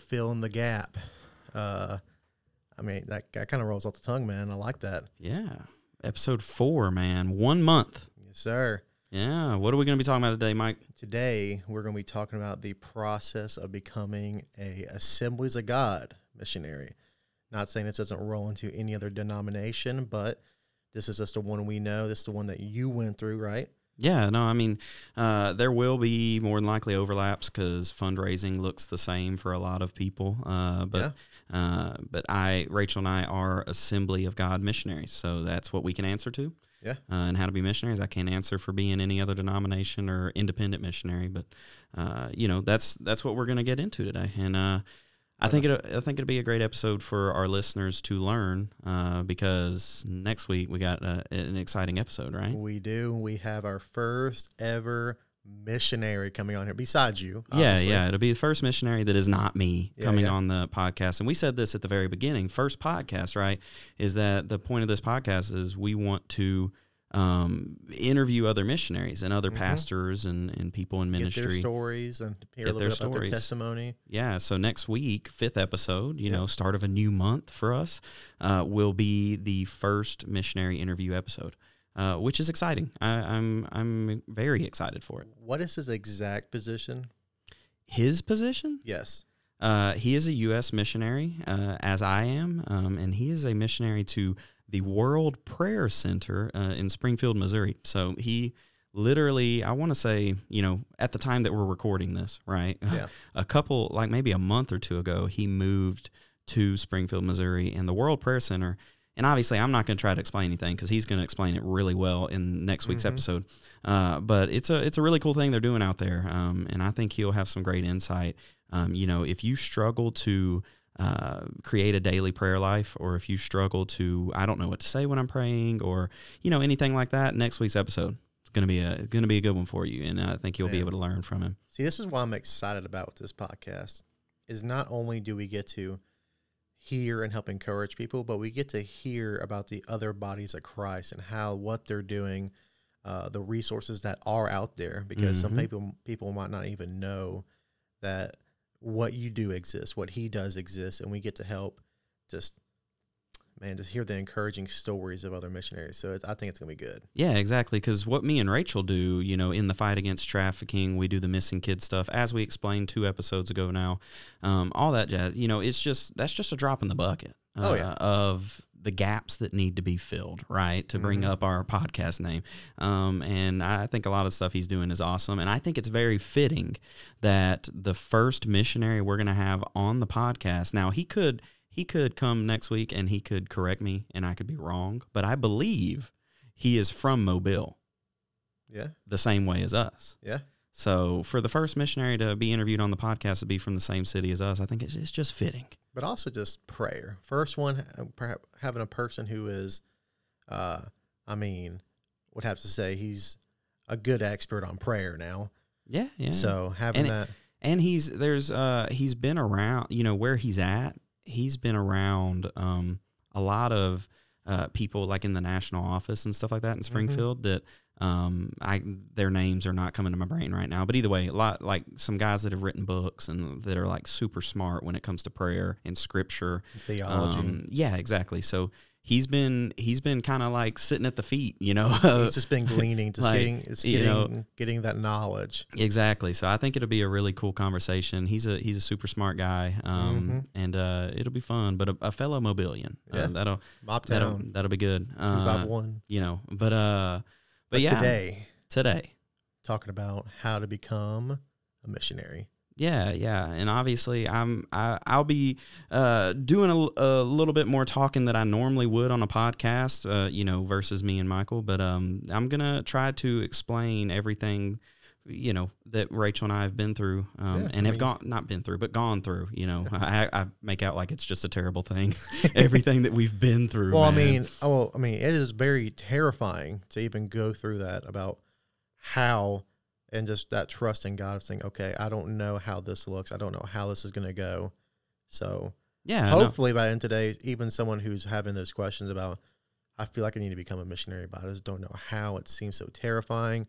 with filling the gap. Uh, I mean, that, that kind of rolls off the tongue, man. I like that. Yeah. Episode four, man. One month. Yes, sir. Yeah. What are we going to be talking about today, Mike? Today, we're going to be talking about the process of becoming a Assemblies of God missionary. Not saying this doesn't roll into any other denomination, but this is just the one we know. This is the one that you went through, right? Yeah, no, I mean, uh, there will be more than likely overlaps because fundraising looks the same for a lot of people. Uh, but yeah. uh, but I, Rachel and I are Assembly of God missionaries, so that's what we can answer to. Yeah. Uh, and how to be missionaries. I can't answer for being any other denomination or independent missionary, but uh, you know that's that's what we're going to get into today. And uh, I think it. I think it'll be a great episode for our listeners to learn uh, because next week we got uh, an exciting episode, right? We do. We have our first ever missionary coming on here besides you. Obviously. Yeah, yeah. It'll be the first missionary that is not me yeah, coming yeah. on the podcast. And we said this at the very beginning. First podcast, right? Is that the point of this podcast is we want to um, interview other missionaries and other mm-hmm. pastors and, and people in ministry. Get their stories and hear Get a little bit stories. about their testimony. Yeah. So next week, fifth episode, you know, start of a new month for us, uh, will be the first missionary interview episode. Uh, which is exciting. I, I'm I'm very excited for it. What is his exact position? His position? Yes. Uh, he is a U.S. missionary, uh, as I am, um, and he is a missionary to the World Prayer Center uh, in Springfield, Missouri. So he literally, I want to say, you know, at the time that we're recording this, right? Yeah. a couple, like maybe a month or two ago, he moved to Springfield, Missouri, and the World Prayer Center. And obviously, I'm not going to try to explain anything because he's going to explain it really well in next week's mm-hmm. episode. Uh, but it's a it's a really cool thing they're doing out there, um, and I think he'll have some great insight. Um, you know, if you struggle to uh, create a daily prayer life, or if you struggle to, I don't know what to say when I'm praying, or you know anything like that, next week's episode is going to be a going to be a good one for you, and I think you'll Man. be able to learn from him. See, this is why I'm excited about with this podcast. Is not only do we get to hear and help encourage people, but we get to hear about the other bodies of Christ and how what they're doing, uh, the resources that are out there, because mm-hmm. some people people might not even know that what you do exists, what he does exists, and we get to help just man, just hear the encouraging stories of other missionaries. So I think it's going to be good. Yeah, exactly. Because what me and Rachel do, you know, in the fight against trafficking, we do the missing kids stuff, as we explained two episodes ago now, um, all that jazz, you know, it's just, that's just a drop in the bucket. Uh, oh, yeah. Of the gaps that need to be filled, right? To bring mm-hmm. up our podcast name. Um, and I think a lot of stuff he's doing is awesome. And I think it's very fitting that the first missionary we're going to have on the podcast. Now, he could. He could come next week and he could correct me and I could be wrong, but I believe he is from Mobile. Yeah. The same way as us. Yeah. So for the first missionary to be interviewed on the podcast to be from the same city as us, I think it's, it's just fitting but also just prayer. First one, uh, perhaps having a person who is, uh, I mean, would have to say he's a good expert on prayer now. Yeah, yeah. So having and, that, and he's there's uh he's been around. You know where he's at. He's been around um a lot of uh people like in the national office and stuff like that in mm-hmm. Springfield mm-hmm. that um, I their names are not coming to my brain right now, but either way, a lot like some guys that have written books and that are like super smart when it comes to prayer and scripture, theology. Um, yeah, exactly. So he's been he's been kind of like sitting at the feet, you know. he's just been gleaning, just like, getting, getting, you know, getting that knowledge. Exactly. So I think it'll be a really cool conversation. He's a he's a super smart guy, um, mm-hmm. and uh, it'll be fun. But a, a fellow Mobilian, uh, yeah, uh, that'll that'll that'll be good. Uh, one, you know. But uh but, but yeah, today, today, talking about how to become a missionary. Yeah, yeah, and obviously, I'm I, I'll be uh, doing a, a, little bit more talking that I normally would on a podcast, uh, you know, versus me and Michael. But um, I'm gonna try to explain everything you know that Rachel and I have been through, um, yeah, and have mean, gone not been through, but gone through. You know, I, I, make out like it's just a terrible thing. Everything that we've been through. Well, man. I mean, oh, I mean, it is very terrifying to even go through that about how and just that trust in God of saying, okay, I don't know how this looks, I don't know how this is going to go, so yeah, hopefully by the end today, even someone who's having those questions about, I feel like I need to become a missionary, but I just don't know how. It seems so terrifying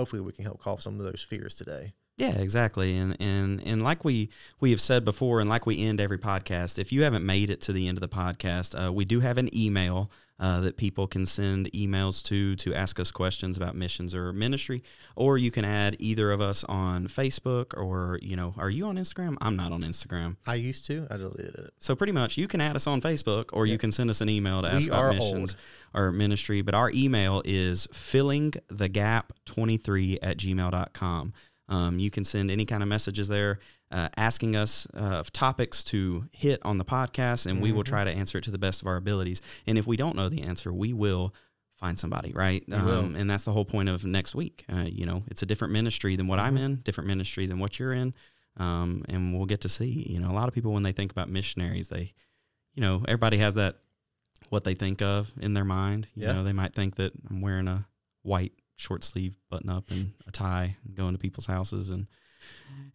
hopefully we can help calm some of those fears today. Yeah, exactly. And and and like we we have said before, and like we end every podcast, if you haven't made it to the end of the podcast, uh, we do have an email uh, that people can send emails to to ask us questions about missions or ministry, or you can add either of us on Facebook or you know, are you on Instagram? I'm not on Instagram. I used to. I deleted it. So pretty much, you can add us on Facebook, or you can send us an email to ask We about are missions old. or ministry. But our email is filling the gap 23 at gmail.com. Um, you can send any kind of messages there uh, asking us uh, of topics to hit on the podcast, and we will Mm-hmm. try to answer it to the best of our abilities. And if we don't know the answer, we will find somebody, right? Um, and that's the whole point of next week. Uh, you know, it's a different ministry than what I'm Mm-hmm. in, different ministry than what you're in. Um, and we'll get to see, you know, a lot of people when they think about missionaries, they, you know, everybody has that what they think of in their mind. You Yeah. know, they might think that I'm wearing a white short sleeve button up and a tie and going to people's houses and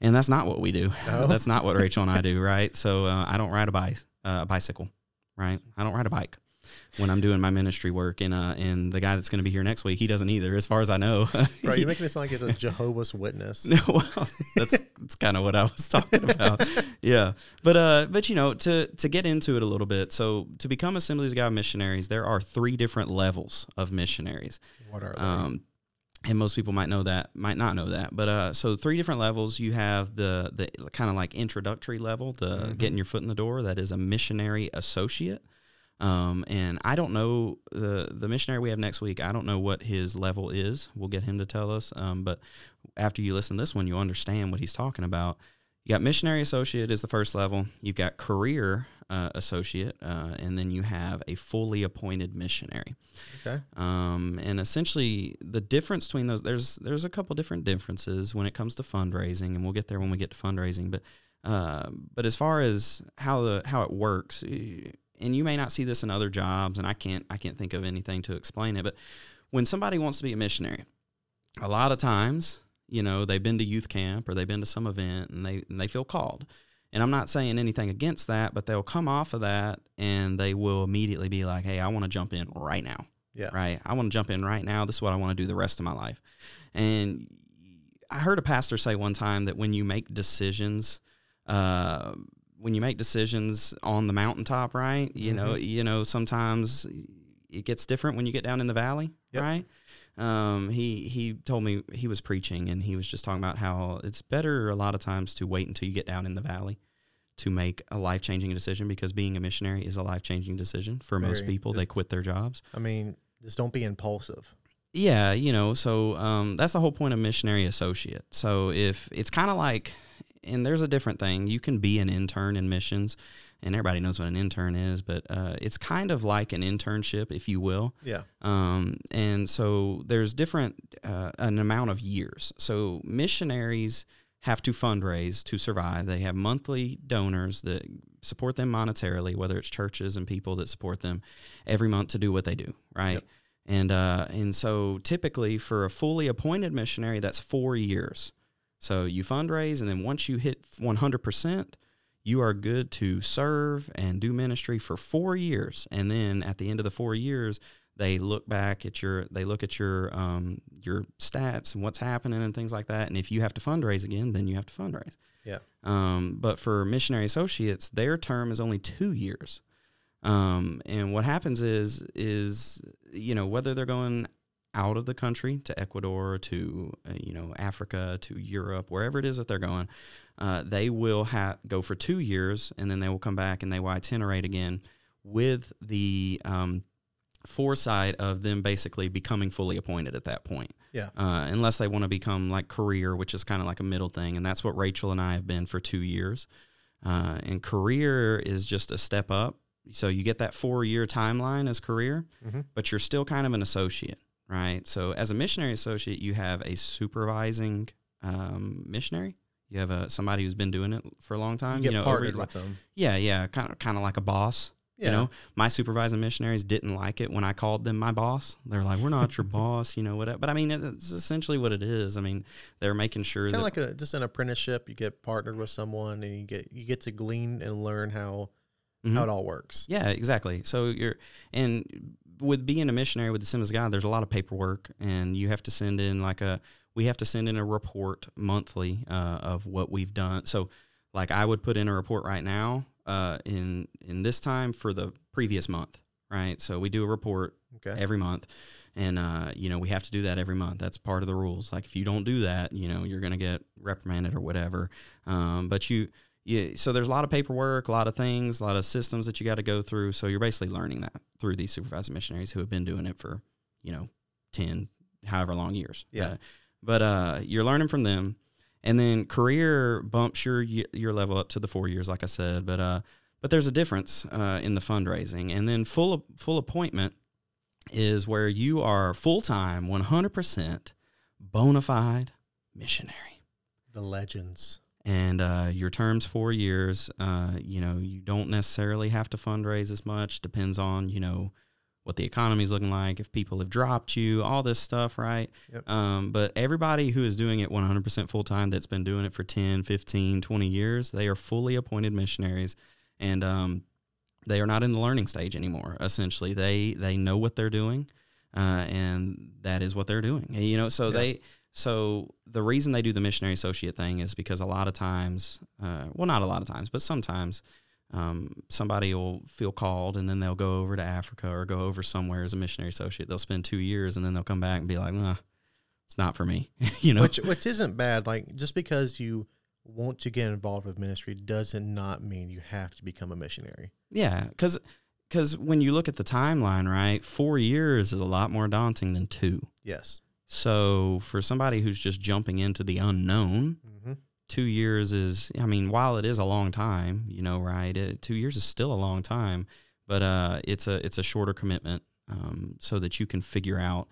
and that's not what we do. No. that's not what Rachel and I do, right? So uh, I don't ride a bike, uh, a bicycle, right? I don't ride a bike when I'm doing my ministry work, and uh, and the guy that's going to be here next week, he doesn't either, as far as I know. Bro, you're making it sound like it's a Jehovah's Witness. No, well, that's that's kind of what I was talking about. yeah, but uh, but you know, to to get into it a little bit, so to become Assemblies of God missionaries, there are three different levels of missionaries. What are they? Um, and most people might know that, might not know that, but uh, so three different levels. You have the the kind of like introductory level, the getting your foot in the door. That is a missionary associate. Um, and I don't know the the missionary we have next week. I don't know what his level is. We'll get him to tell us. Um, but after you listen to this one, you'll understand what he's talking about. You got missionary associate is the first level. You've got career uh, associate, uh, and then you have a fully appointed missionary. okay. Um, and essentially, the difference between those there's there's a couple different differences when it comes to fundraising, and we'll get there when we get to fundraising. But uh, but as far as how the how it works, and you may not see this in other jobs, and I can't I can't think of anything to explain it. But when somebody wants to be a missionary, a lot of times, you know, they've been to youth camp or they've been to some event, and they and they feel called. And I'm not saying anything against that, but they'll come off of that and they will immediately be like, "Hey, I want to jump in right now." Yeah. right? I want to jump in right now. This is what I want to do the rest of my life. And I heard a pastor say one time that when you make decisions, uh, when you make decisions on the mountaintop, right? You know, you know, sometimes it gets different when you get down in the valley, Yep. right? Um, he he told me he was preaching and he was just talking about how it's better a lot of times to wait until you get down in the valley to make a life changing decision because being a missionary is a life changing decision for most Very. people. They quit their jobs. I mean, just don't be impulsive. Yeah, you know, so um, that's the whole point of missionary associate. So if it's kind of like, and there's a different thing, you can be an intern in missions, and everybody knows what an intern is, but uh, it's kind of like an internship, if you will. Yeah. Um, and so there's different uh, an amount of years. So missionaries have to fundraise to survive. They have monthly donors that support them monetarily, whether it's churches and people that support them every month to do what they do, right? Yep. And uh, and so typically for a fully appointed missionary, that's four years. So you fundraise, and then once you hit 100%, you are good to serve and do ministry for four years. And then at the end of the four years, they look back at your they look at your um, your stats and what's happening and things like that. And if you have to fundraise again, then you have to fundraise. Yeah. Um, but for missionary associates, their term is only two years. Um, and what happens is is you know whether they're going out of the country to Ecuador to uh, you know Africa to Europe wherever it is that they're going, uh, they will ha- go for two years and then they will come back and they will itinerate again with the um, foresight of them basically becoming fully appointed at that point. Yeah. Uh, unless they want to become like career, which is kind of like a middle thing, and that's what Rachel and I have been for two years. Uh, and career is just a step up. So you get that four year timeline as career, Mhm. but you're still kind of an associate, right? So as a missionary associate, you have a supervising um, missionary. You have a somebody who's been doing it for a long time. You get know, partnered with them. yeah, yeah, kind of kind of like a boss. Yeah. You know, my supervising missionaries didn't like it when I called them my boss. They're like, "We're not your boss," you know, whatever. But I mean, it's essentially what it is. I mean, they're making sure kind of like a, just an apprenticeship. You get partnered with someone, and you get you get to glean and learn how Mhm. how it all works. Yeah, exactly. So you're and with being a missionary with the of God, there's a lot of paperwork, and you have to send in like a we have to send in a report monthly uh, of what we've done. So, like I would put in a report right now uh, in in this time for the previous month, right? So we do a report Okay. every month, and uh, you know we have to do that every month. That's part of the rules. Like if you don't do that, you know you're going to get reprimanded or whatever. Um, but you. Yeah, so there's a lot of paperwork, a lot of things, a lot of systems that you got to go through. So you're basically learning that through these supervising missionaries who have been doing it for, you know, 10, however long years. Yeah. Uh, but uh, you're learning from them, and then career bumps your your level up to the four years, like I said. But uh, but there's a difference uh, in the fundraising, and then full full appointment is where you are full time, 100 percent bona fide missionary The legends. and uh, your term's four years. Uh, you know, you don't necessarily have to fundraise as much. Depends on you know what the economy is looking like, if people have dropped you, all this stuff, right? Yep. Um, but everybody who is doing it 100% full time, that's been doing it for 10, 15, 20 years, they are fully appointed missionaries, and um, they are not in the learning stage anymore. Essentially, they they know what they're doing, uh, and that is what they're doing. You know, so Yeah. they so the reason they do the missionary associate thing is because a lot of times, uh, well, not a lot of times, but sometimes. Um, somebody will feel called and then they'll go over to Africa or go over somewhere as a missionary associate. They'll spend two years and then they'll come back and be like, nah, it's not for me. you know, Which which isn't bad. Like just because you want to get involved with ministry doesn't not mean you have to become a missionary. Yeah, because because when you look at the timeline, right, four years is a lot more daunting than two. Yes. So for somebody who's just jumping into the unknown. Two years is, I mean, while it is a long time, you know, right, it, two years is still a long time, but uh, it's a it's a shorter commitment, um, so that you can figure out.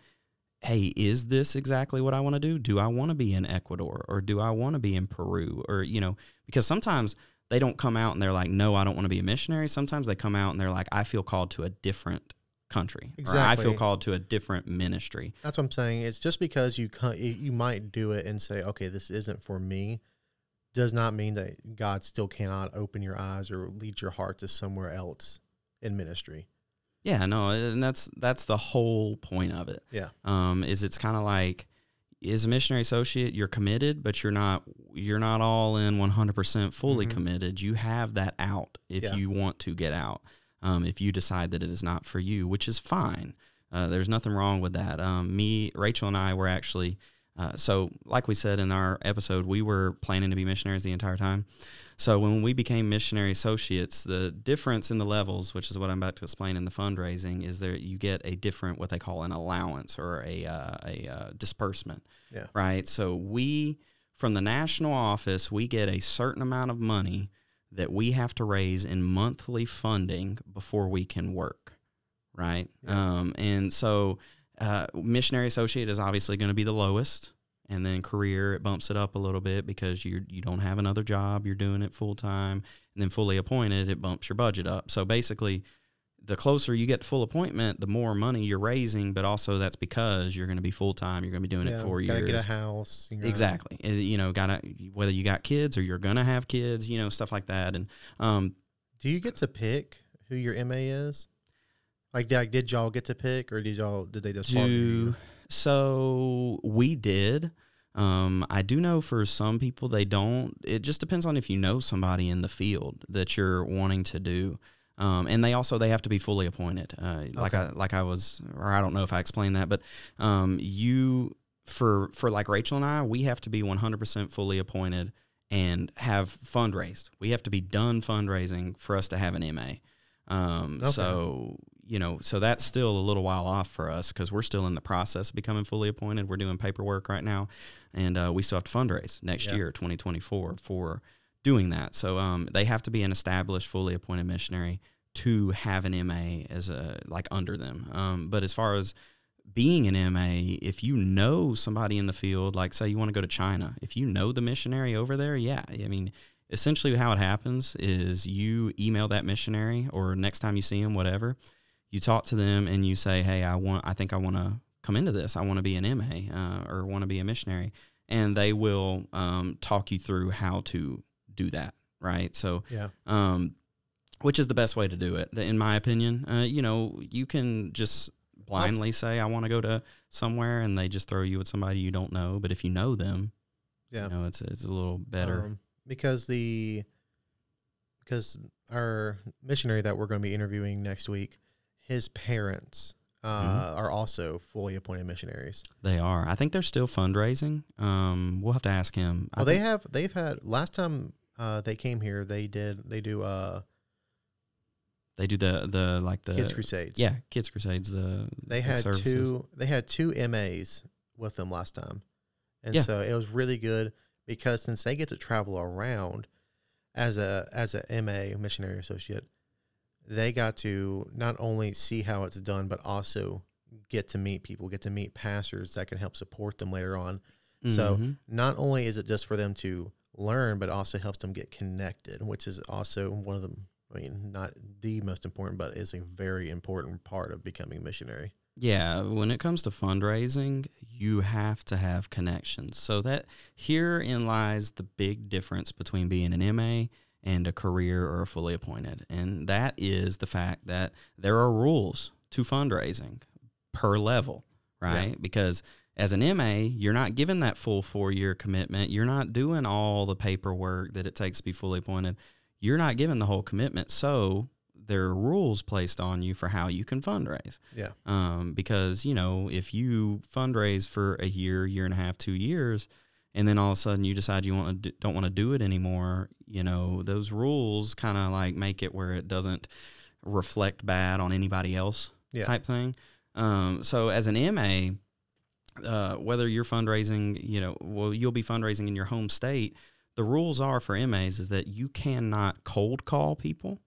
Hey, is this exactly what I want to do? Do I want to be in Ecuador or do I want to be in Peru? Or, you know, because sometimes they don't come out and they're like, no, I don't want to be a missionary. Sometimes they come out and they're like, I feel called to a different country. Or I feel called to a different ministry. That's what I'm saying. It's just because you you might do it and say, okay, this isn't for me, does not mean that God still cannot open your eyes or lead your heart to somewhere else in ministry. Yeah, no, and that's that's the whole point of it. Yeah. Um, is it's kind of like as a missionary associate, you're committed, but you're not you're not all in 100% fully Mhm. committed. You have that out if Yeah. you want to get out. Um, if you decide that it is not for you, which is fine. Uh, there's nothing wrong with that. Um, me, Rachel, and I were actually uh, so, like we said in our episode, we were planning to be missionaries the entire time. So when we became missionary associates, the difference in the levels, which is what I'm about to explain in the fundraising, is that you get a different what they call an allowance or a uh, a uh, disbursement. Yeah. Right. So we from the national office we get a certain amount of money that we have to raise in monthly funding before we can work. Right. Yeah. Um, and so uh, missionary associate is obviously going to be the lowest and then career it bumps it up a little bit because you you don't have another job you're doing it full time and then fully appointed it bumps your budget up so basically the closer you get to full appointment the more money you're raising but also that's because you're going to be full time you're going to be doing it for gotta years get a house. you know. exactly you know gotta whether you got kids or you're going to have kids you know stuff like that and um Do you get to pick who your MA is? Like, did, did y'all get to pick, or did y'all did they just do you? so we did. Um, i do know for some people they don't. It just depends on if you know somebody in the field that you're wanting to do. Um, and they also they have to be fully appointed. Uh, like i like i was or i don't know if i explained that but um, you for for like rachel and i we have to be 100% fully appointed and have fundraised. We have to be done fundraising for us to have an ma um, Okay. so you know, so that's still a little while off for us because we're still in the process of becoming fully appointed. We're doing paperwork right now, and uh, we still have to fundraise next Yeah. year, 2024, for doing that. So um, they have to be an established, fully appointed missionary to have an MA as a like under them. Um, but as far as being an MA, if you know somebody in the field, like say you want to go to China, if you know the missionary over there, yeah, I mean, essentially how it happens is you email that missionary or next time you see him, whatever, you talk to them and you say, hey, I want, I think I want to come into this. I want to be an MA uh, or want to be a missionary, and they will um, talk you through how to do that. Right. So Yeah. um, which is the best way to do it, in my opinion. Uh, you know, you can just blindly say I want to go to somewhere and they just throw you with somebody you don't know. But if you know them, Yeah. you know it's it's a little better. Um, because the because our missionary that we're going to be interviewing next week, his parents uh, Mm-hmm. are also fully appointed missionaries. they are. I think they're still fundraising. Um, we'll have to ask him. Well, they have they've had last time uh, they came here, they did they do uh, they do the the like the kids crusades. yeah kids crusades. The they the had services. two they had two MAs with them last time, and Yeah. so it was really good because since they get to travel around as a as a MA missionary associate, they got to not only see how it's done but also get to meet people, get to meet pastors that can help support them later on. So Mhm. not only is it just for them to learn, but also helps them get connected, which is also one of the I mean, not the most important, but is a very important part of becoming a missionary. Yeah, when it comes to fundraising, you have to have connections. So that herein lies the big difference between being an MA and a career or a fully appointed. And that is the fact that there are rules to fundraising per level, right? Because as an MA, you're not given that full four year commitment. You're not doing all the paperwork that it takes to be fully appointed. You're not given the whole commitment. So there are rules placed on you for how you can fundraise Yeah. um, because you know if you fundraise for a year, year and a half, two years, and then all of a sudden you decide you want to do, don't want to do it anymore, you know those rules kind of like make it where it doesn't reflect bad on anybody else Yeah. type thing. Um, so as an MA, uh, whether you're fundraising, you know, well, you'll be fundraising in your home state. The rules are for MAs is that you cannot cold call people.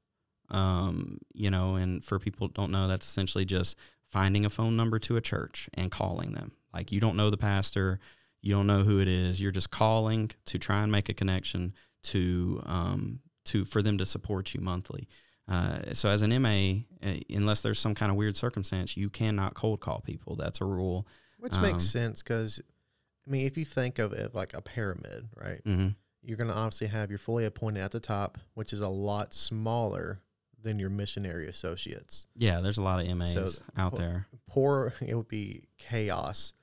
Um, you know, and for people who don't know, that's essentially just finding a phone number to a church and calling them. Like you don't know the pastor, you don't know who it is. You're just calling to try and make a connection to um, to for them to support you monthly. Uh, so as an MA, uh, unless there's some kind of weird circumstance, you cannot cold call people. That's a rule. Which Um, makes sense because, I mean, if you think of it like a pyramid, right? hmm You're going to obviously have your fully appointed at the top, which is a lot smaller than your missionary associates. Yeah, there's a lot of MAs So, out well, there. Poor, it would be chaos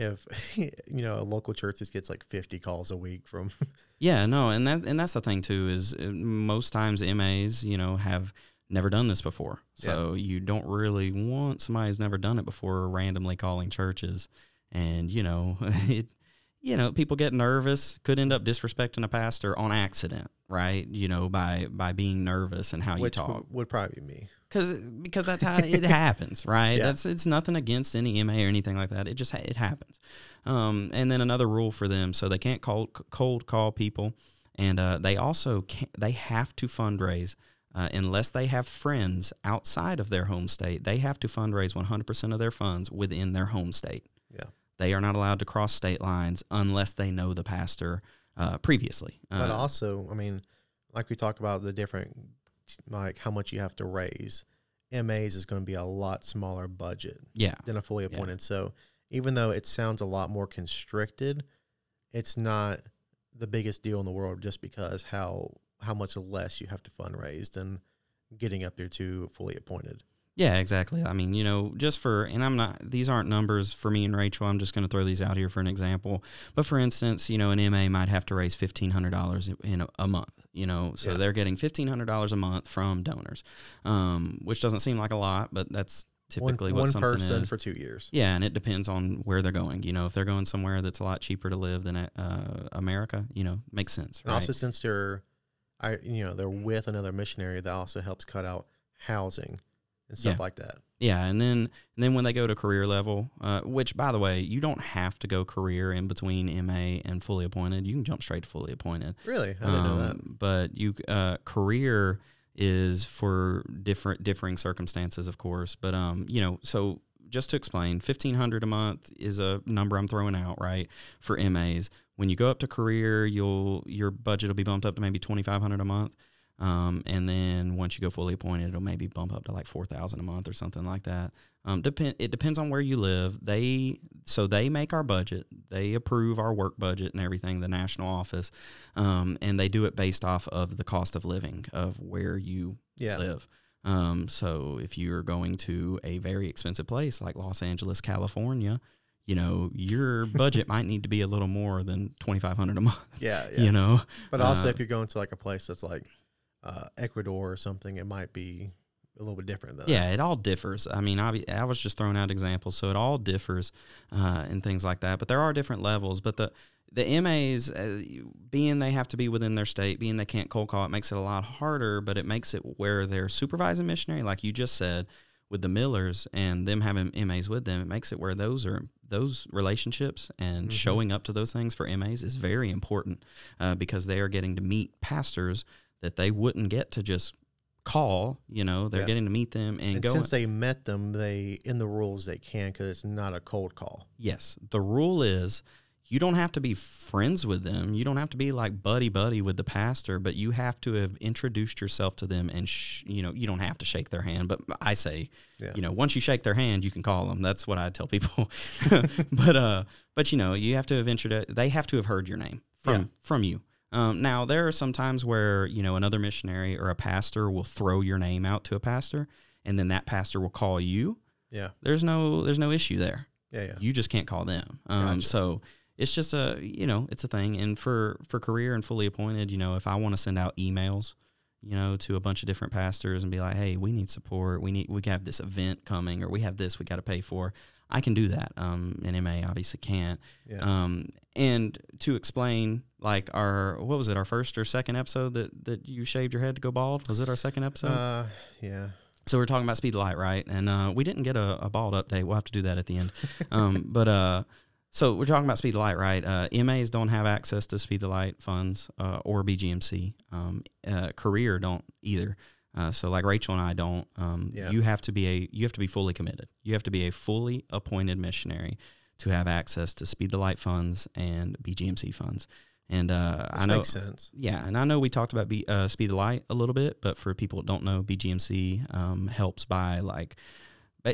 if, you know, a local church just gets like 50 calls a week from, Yeah, no, and that and that's the thing too is uh, most times MAs, you know, have never done this before, so you don't really want somebody who's never done it before randomly calling churches, and you know, it, you know, people get nervous, could end up disrespecting a pastor on accident, right? You know, by by being nervous and how you talk. would probably be me. Because because that's how it happens, right? Yeah. That's it's nothing against any MA or anything like that. It just it happens. Um, and then another rule for them, so they can't cold cold call people, and uh, they also can't, they have to fundraise. Uh, unless they have friends outside of their home state, they have to fundraise 100% of their funds within their home state. Yeah. They are not allowed to cross state lines unless they know the pastor uh, previously. But Uh, also, I mean, like we talked about the different, like how much you have to raise. MAs is going to be a lot smaller budget yeah, than a fully appointed. So even though it sounds a lot more constricted, it's not the biggest deal in the world just because how how much less you have to fundraise than getting up there to fully appointed. Yeah, exactly. I mean, you know, just for, and I'm not, these aren't numbers for me and Rachel. I'm just going to throw these out here for an example. But for instance, you know, an MA might have to raise $1,500 in a, a month, you know, so Yeah. they're getting $1,500 a month from donors, um, which doesn't seem like a lot, but that's typically one, what one something person is. for two years. Yeah, and it depends on where they're going. You know, if they're going somewhere that's a lot cheaper to live than uh, America, you know, makes sense, right? also since they're, I you know they're with another missionary, that also helps cut out housing and stuff Yeah. like that. Yeah, and then and then when they go to career level, uh, which by the way, you don't have to go career in between MA and fully appointed. You can jump straight to fully appointed. Really, I didn't know that. Um, But you uh, career is for different differing circumstances, of course. But um, you know, so just to explain, fifteen hundred a month is a number I'm throwing out, right? For MAs. When you go up to career, you'll your budget will be bumped up to maybe twenty five hundred a month. Um, and then once you go fully appointed, it'll maybe bump up to like four thousand a month or something like that. Um, depend it depends on where you live. They so they make our budget, they approve our work budget and everything, the national office, um, and they do it based off of the cost of living of where you Yeah, live. Um, so if you're going to a very expensive place like Los Angeles, California, you know your budget might need to be a little more than twenty five hundred a month. Yeah, yeah. You know, But also, Uh, if you're going to like a place that's like uh, Ecuador or something, it might be a little bit different. Though. Yeah, it all differs. I mean, I, I was just throwing out examples, so it all differs uh, and things like that. But there are different levels. But the the MAs, uh, being they have to be within their state, being they can't cold call, it makes it a lot harder. But it makes it where they're supervising missionary, like you just said, with the Millers and them having MAs with them, it makes it where those are those relationships and Mhm. showing up to those things for MAs is very important uh, because they are getting to meet pastors that they wouldn't get to just call. You know, they're Yeah. getting to meet them and, And go. since they met them, they in the rules they can because it's not a cold call. Yes, the rule is you don't have to be friends with them. You don't have to be like buddy buddy with the pastor, but you have to have introduced yourself to them and sh- you know, you don't have to shake their hand, but I say, Yeah. you know, once you shake their hand, you can call them. That's what I tell people. but uh but you know, you have to have introduced they have to have heard your name from Yeah. from you. Um, now there are some times where you know another missionary or a pastor will throw your name out to a pastor, and then that pastor will call you. Yeah, There's no there's no issue there yeah, yeah. you just can't call them. Um, Gotcha. So it's just a you know it's a thing. And for for career and fully appointed, you know, if I want to send out emails, you know, to a bunch of different pastors and be like, hey, we need support. We need we have this event coming, or we have this we got to pay for. I can do that. Um, and MA obviously can't. yeah. Um, and to explain, like our what was it, our first or second episode that that you shaved your head to go bald? Was it our second episode? uh, yeah. So we're talking about speed light, right? And uh, we didn't get a, a bald update. We'll have to do that at the end. Um, but uh, so we're talking about speed light, right? Uh, MAs don't have access to speed light funds uh, or BGMC. Um, uh, career don't either. Uh, so like Rachel and I don't. Um, Yeah. You have to be a you have to be fully committed. You have to be a fully appointed missionary to have access to speed the light funds and BGMC funds. And uh, I know makes sense. yeah, and I know we talked about B, uh, speed of light a little bit, but for people that don't know, BGMC um, helps by like,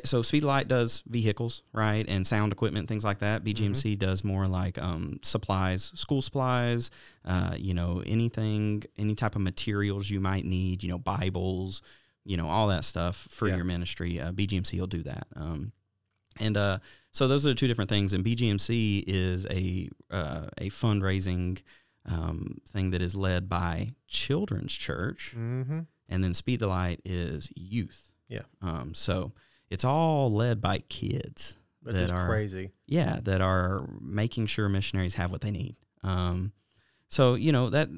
so speed of light does vehicles, right, and sound equipment, things like that. BGMC does more like um, supplies, school supplies, uh, you know, anything, any type of materials you might need, you know, Bibles, you know, all that stuff for Yeah. your ministry. Uh, BGMC will do that. Um, and uh, so those are the two different things. And BGMC is a uh, a fundraising um, thing that is led by Children's Church, Mm-hmm. and then Speed the Light is youth. Yeah. Um, so it's all led by kids But that are crazy. yeah that are making sure missionaries have what they need. Um, so you know that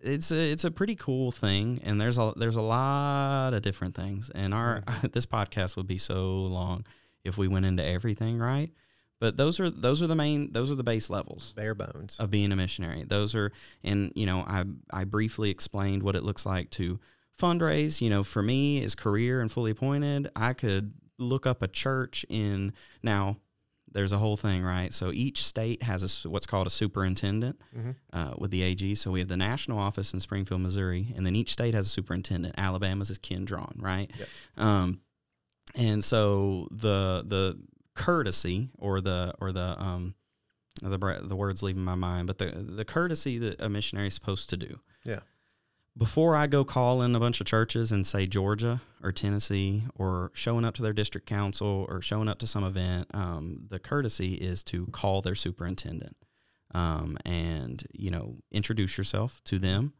it's a, it's a pretty cool thing, and there's a there's a lot of different things, and our this podcast would be so long if we went into everything right. But those are those are the main those are the base levels Bare bones. of being a missionary. Those are, and you know, I I briefly explained what it looks like to fundraise. You know, for me as career and fully appointed, I could look up a church in now. There's a whole thing, right? So each state has a what's called a superintendent hmm uh, with the AG. So we have the national office in Springfield, Missouri, and then each state has a superintendent. Alabama's is Ken Draughon, right? Yep. Um, and so the the courtesy or the or the um the the words leaving my mind, but the the courtesy that a missionary is supposed to do. Yeah. Before I go calling a bunch of churches and say Georgia or Tennessee or showing up to their district council or showing up to some event, um, the courtesy is to call their superintendent um, and you know introduce yourself to them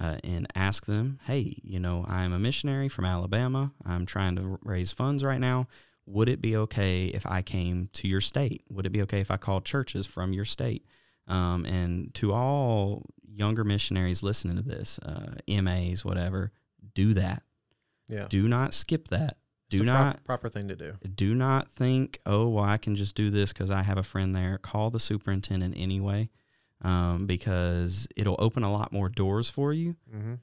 uh, and ask them, hey, you know, I'm a missionary from Alabama. I'm trying to raise funds right now. Would it be okay if I came to your state? Would it be okay if I called churches from your state? Um, and to all younger missionaries listening to this, uh, MAs, whatever, do that. Yeah. Do not skip that. It's Do not proper thing to do. do not think, oh, well, I can just do this because I have a friend there. Call the superintendent anyway, um, because it'll open a lot more doors for you Mm-hmm.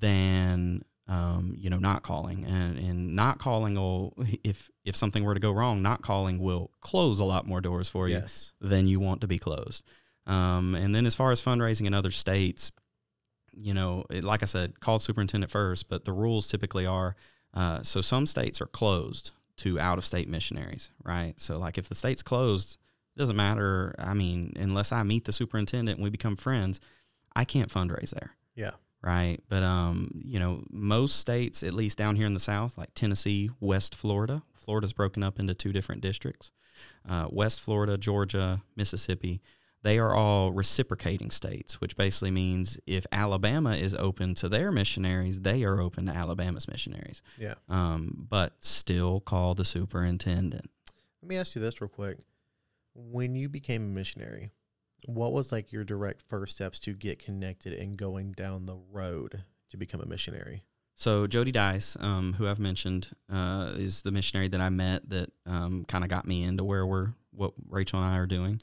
than um, you know not calling. And and not calling will, if if something were to go wrong, not calling will close a lot more doors for you Yes. than you want to be closed. Um, and then as far as fundraising in other states, you know, it, like I said, call superintendent first, but the rules typically are uh, so some states are closed to out of state missionaries, right? So, like if the state's closed, it doesn't matter. I mean, unless I meet the superintendent and we become friends, I can't fundraise there, Yeah. right? But um, you know, most states, at least down here in the South, like Tennessee, West Florida, Florida's broken up into two different districts. Uh, West Florida, Georgia, Mississippi, they are all reciprocating states, which basically means if Alabama is open to their missionaries, they are open to Alabama's missionaries. Yeah. Um, but still call the superintendent. Let me ask you this real quick. When you became a missionary, what was like your direct first steps to get connected and going down the road to become a missionary? So Jody Dice, um, who I've mentioned, uh, is the missionary that I met that um, kind of got me into where we're what Rachel and I are doing.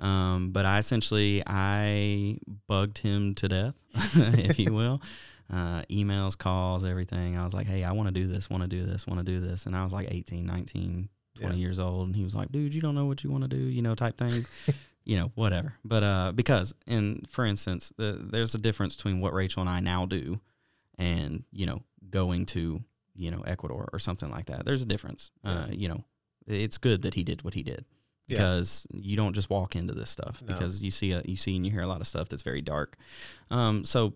Um, but I essentially I bugged him to death, if you will. Uh, emails, calls, everything. I was like, hey, I want to do this, want to do this, want to do this. And I was like 18, 19, 20 Yeah. years old. And he was like, dude, you don't know what you want to do, you know, type thing. you know, whatever. But uh, because, and for instance, the, there's a difference between what Rachel and I now do and, you know, going to, you know, Ecuador or something like that. There's a difference. Uh, you know, it's good that he did what he did Yeah. because you don't just walk into this stuff No. because you see a, you see and you hear a lot of stuff that's very dark. Um, so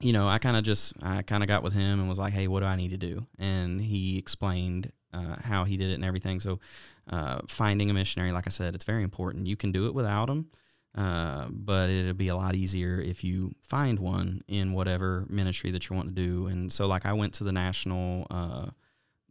you know, I kind of just I kind of got with him and was like, "Hey, what do I need to do?" And he explained uh, how he did it and everything. So, uh, finding a missionary, like I said, it's very important. You can do it without them, uh, but it'll be a lot easier if you find one in whatever ministry that you want to do. And so, like, I went to the national. Uh,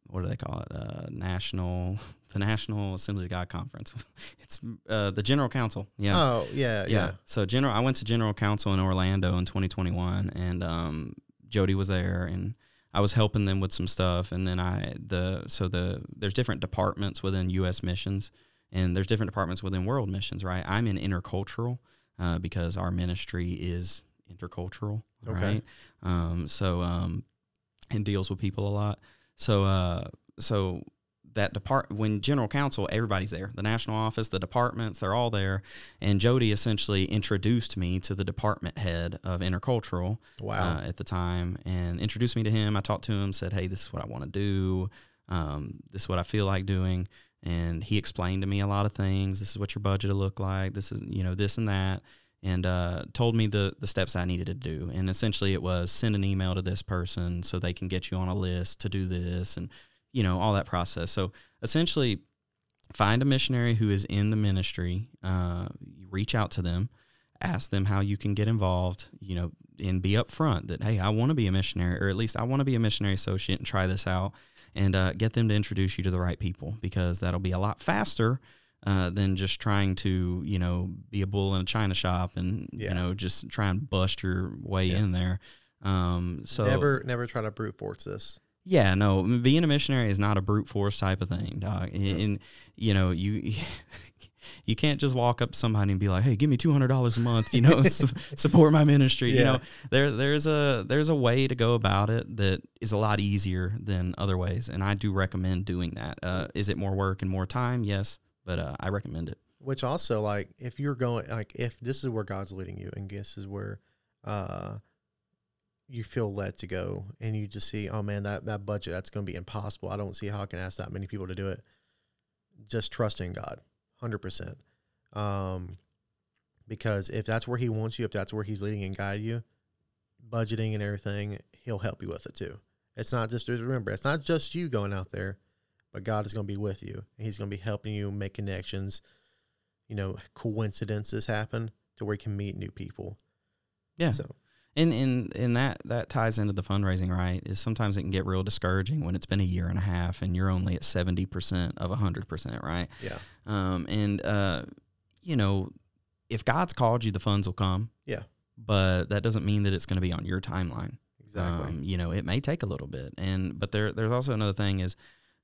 what do they call it? Uh, national, the National Assemblies of God Conference. it's uh, the General Council. Yeah, Oh, yeah, yeah. yeah. So general, I went to General Council in Orlando in 2021, and um, Jody was there, and I was helping them with some stuff. And then I the so the there's different departments within U.S. missions, and there's different departments within world missions. Right. I'm in intercultural uh, because our ministry is intercultural. Okay. Right. Um, so um, and deals with people a lot. So uh, so that depart when general council everybody's there. The national office the departments they're all there. And jody essentially introduced me to the department head of intercultural Wow. uh, at the time and introduced me to him. I talked to him said hey this is what i want to do. Um, this is what i feel like doing. And he explained to me a lot of things. This is what your budget will look like. This is you know this and that. And uh, told me the the steps I needed to do. And essentially, it was send an email to this person so they can get you on a list to do this, and you know all that process. So essentially, find a missionary who is in the ministry. Uh, reach out to them, ask them how you can get involved. You know, and be upfront that hey, I want to be a missionary, or at least I want to be a missionary associate and try this out. And uh, get them to introduce you to the right people because that'll be a lot faster uh, than just trying to you know be a bull in a china shop and Yeah. you know just try and bust your way Yeah. in there. Um, so never, never try to brute force this. Yeah, no, being a missionary is not a brute force type of thing, dog. And, and, you know, you you can't just walk up to somebody and be like, "Hey, give me two hundred dollars a month," you know, su- support my ministry. You know, there there's a there's a way to go about it that is a lot easier than other ways, and I do recommend doing that. Uh, is it more work and more time? Yes, but uh, I recommend it. Which also, like, if you're going, like, if this is where God's leading you, and this is where, uh, you feel led to go, and you just see, oh man, that that budget that's going to be impossible. I don't see how I can ask that many people to do it. Just trust in God, hundred percent. Um, because if that's where He wants you, if that's where He's leading and guiding you, budgeting and everything, He'll help you with it too. It's not just remember, it's not just you going out there, but God is going to be with you, and He's going to be helping you make connections you know, coincidences happen to where you can meet new people. Yeah. So And and and that that ties into the fundraising, right? Is sometimes it can get real discouraging when it's been a year and a half and you're only at seventy percent of hundred percent, right? yeah, Um, and uh, you know, if God's called you, the funds will come. Yeah. But that doesn't mean that it's going to be on your timeline. exactly. Um, you know, it may take a little bit, and but there there's also another thing is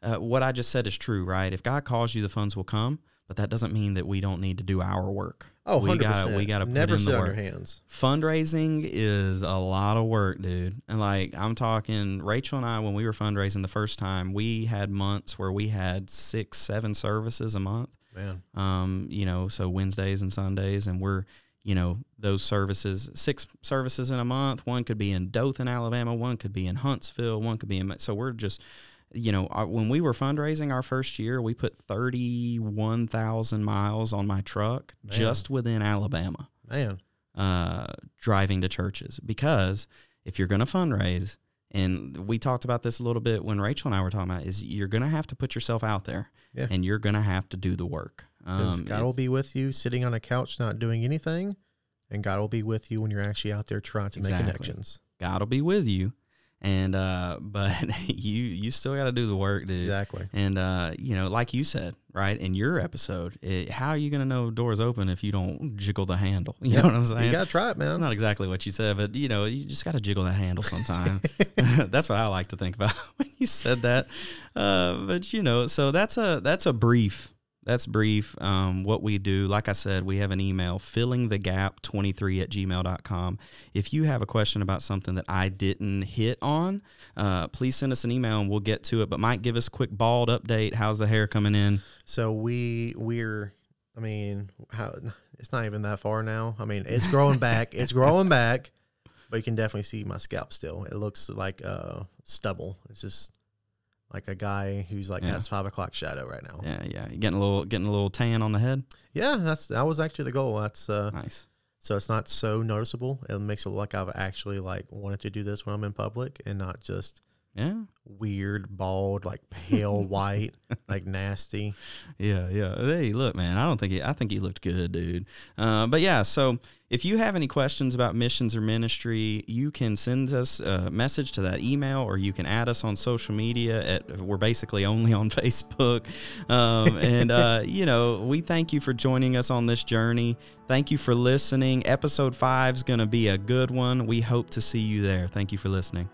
uh, what I just said is true, right? If God calls you, the funds will come. But that doesn't mean that we don't need to do our work. oh, we 100%. gotta we gotta put never in sit the on work your hands. fundraising is a lot of work, dude. And like I'm talking, Rachel and I, when we were fundraising the first time, we had months where we had six, seven services a month. Man, Um, you know, so Wednesdays and Sundays, and we're, you know, those services, six services in a month. One could be in Dothan, Alabama. One could be in Huntsville. One could be in. So we're just, you know, our, when we were fundraising our first year, we put thirty-one thousand miles on my truck Man. just within Alabama man, uh, driving to churches because if you're going to fundraise, and we talked about this a little bit when Rachel and I were talking about, is you're going to have to put yourself out there, Yeah. and you're going to have to do the work. Um, God will be with you sitting on a couch not doing anything, and God will be with you when you're actually out there trying to Exactly. make connections. God will be with you, and uh, but you you still got to do the work, dude. Exactly. And uh, you know, like you said, right in your episode, it, how are you going to know doors open if you don't jiggle the handle? You know what I'm saying? You gotta try it, That's man. not exactly what you said, but you know, you just got to jiggle that handle sometime. that's what I like to think about when you said that. Uh, but you know, so that's a that's a brief. That's brief. Um, what we do, like I said, we have an email, filling the gap 23 at gmail.com. If you have a question about something that I didn't hit on, uh, please send us an email and we'll get to it. But Mike, give us a quick bald update. How's the hair coming in? So we we're I mean, how it's not even that far now. I mean, it's growing back. It's growing back, but you can definitely see my scalp still. It looks like uh stubble. It's just like a guy who's like Yeah. has five o'clock shadow right now. Yeah, yeah. You getting a little getting a little tan on the head? Yeah, that's that was actually the goal. That's uh Nice. so it's not so noticeable. It makes it look like I've actually like wanted to do this when I'm in public and not just Yeah. weird, bald, like pale white, like nasty. Yeah, yeah. Hey, look, man. I don't think it, I think he looked good, dude. Uh, but yeah, so if you have any questions about missions or ministry, you can send us a message to that email, or you can add us on social media. At we're basically only on Facebook, um, and uh, you know we thank you for joining us on this journey. Thank you for listening. Episode five is going to be a good one. We hope to see you there. Thank you for listening.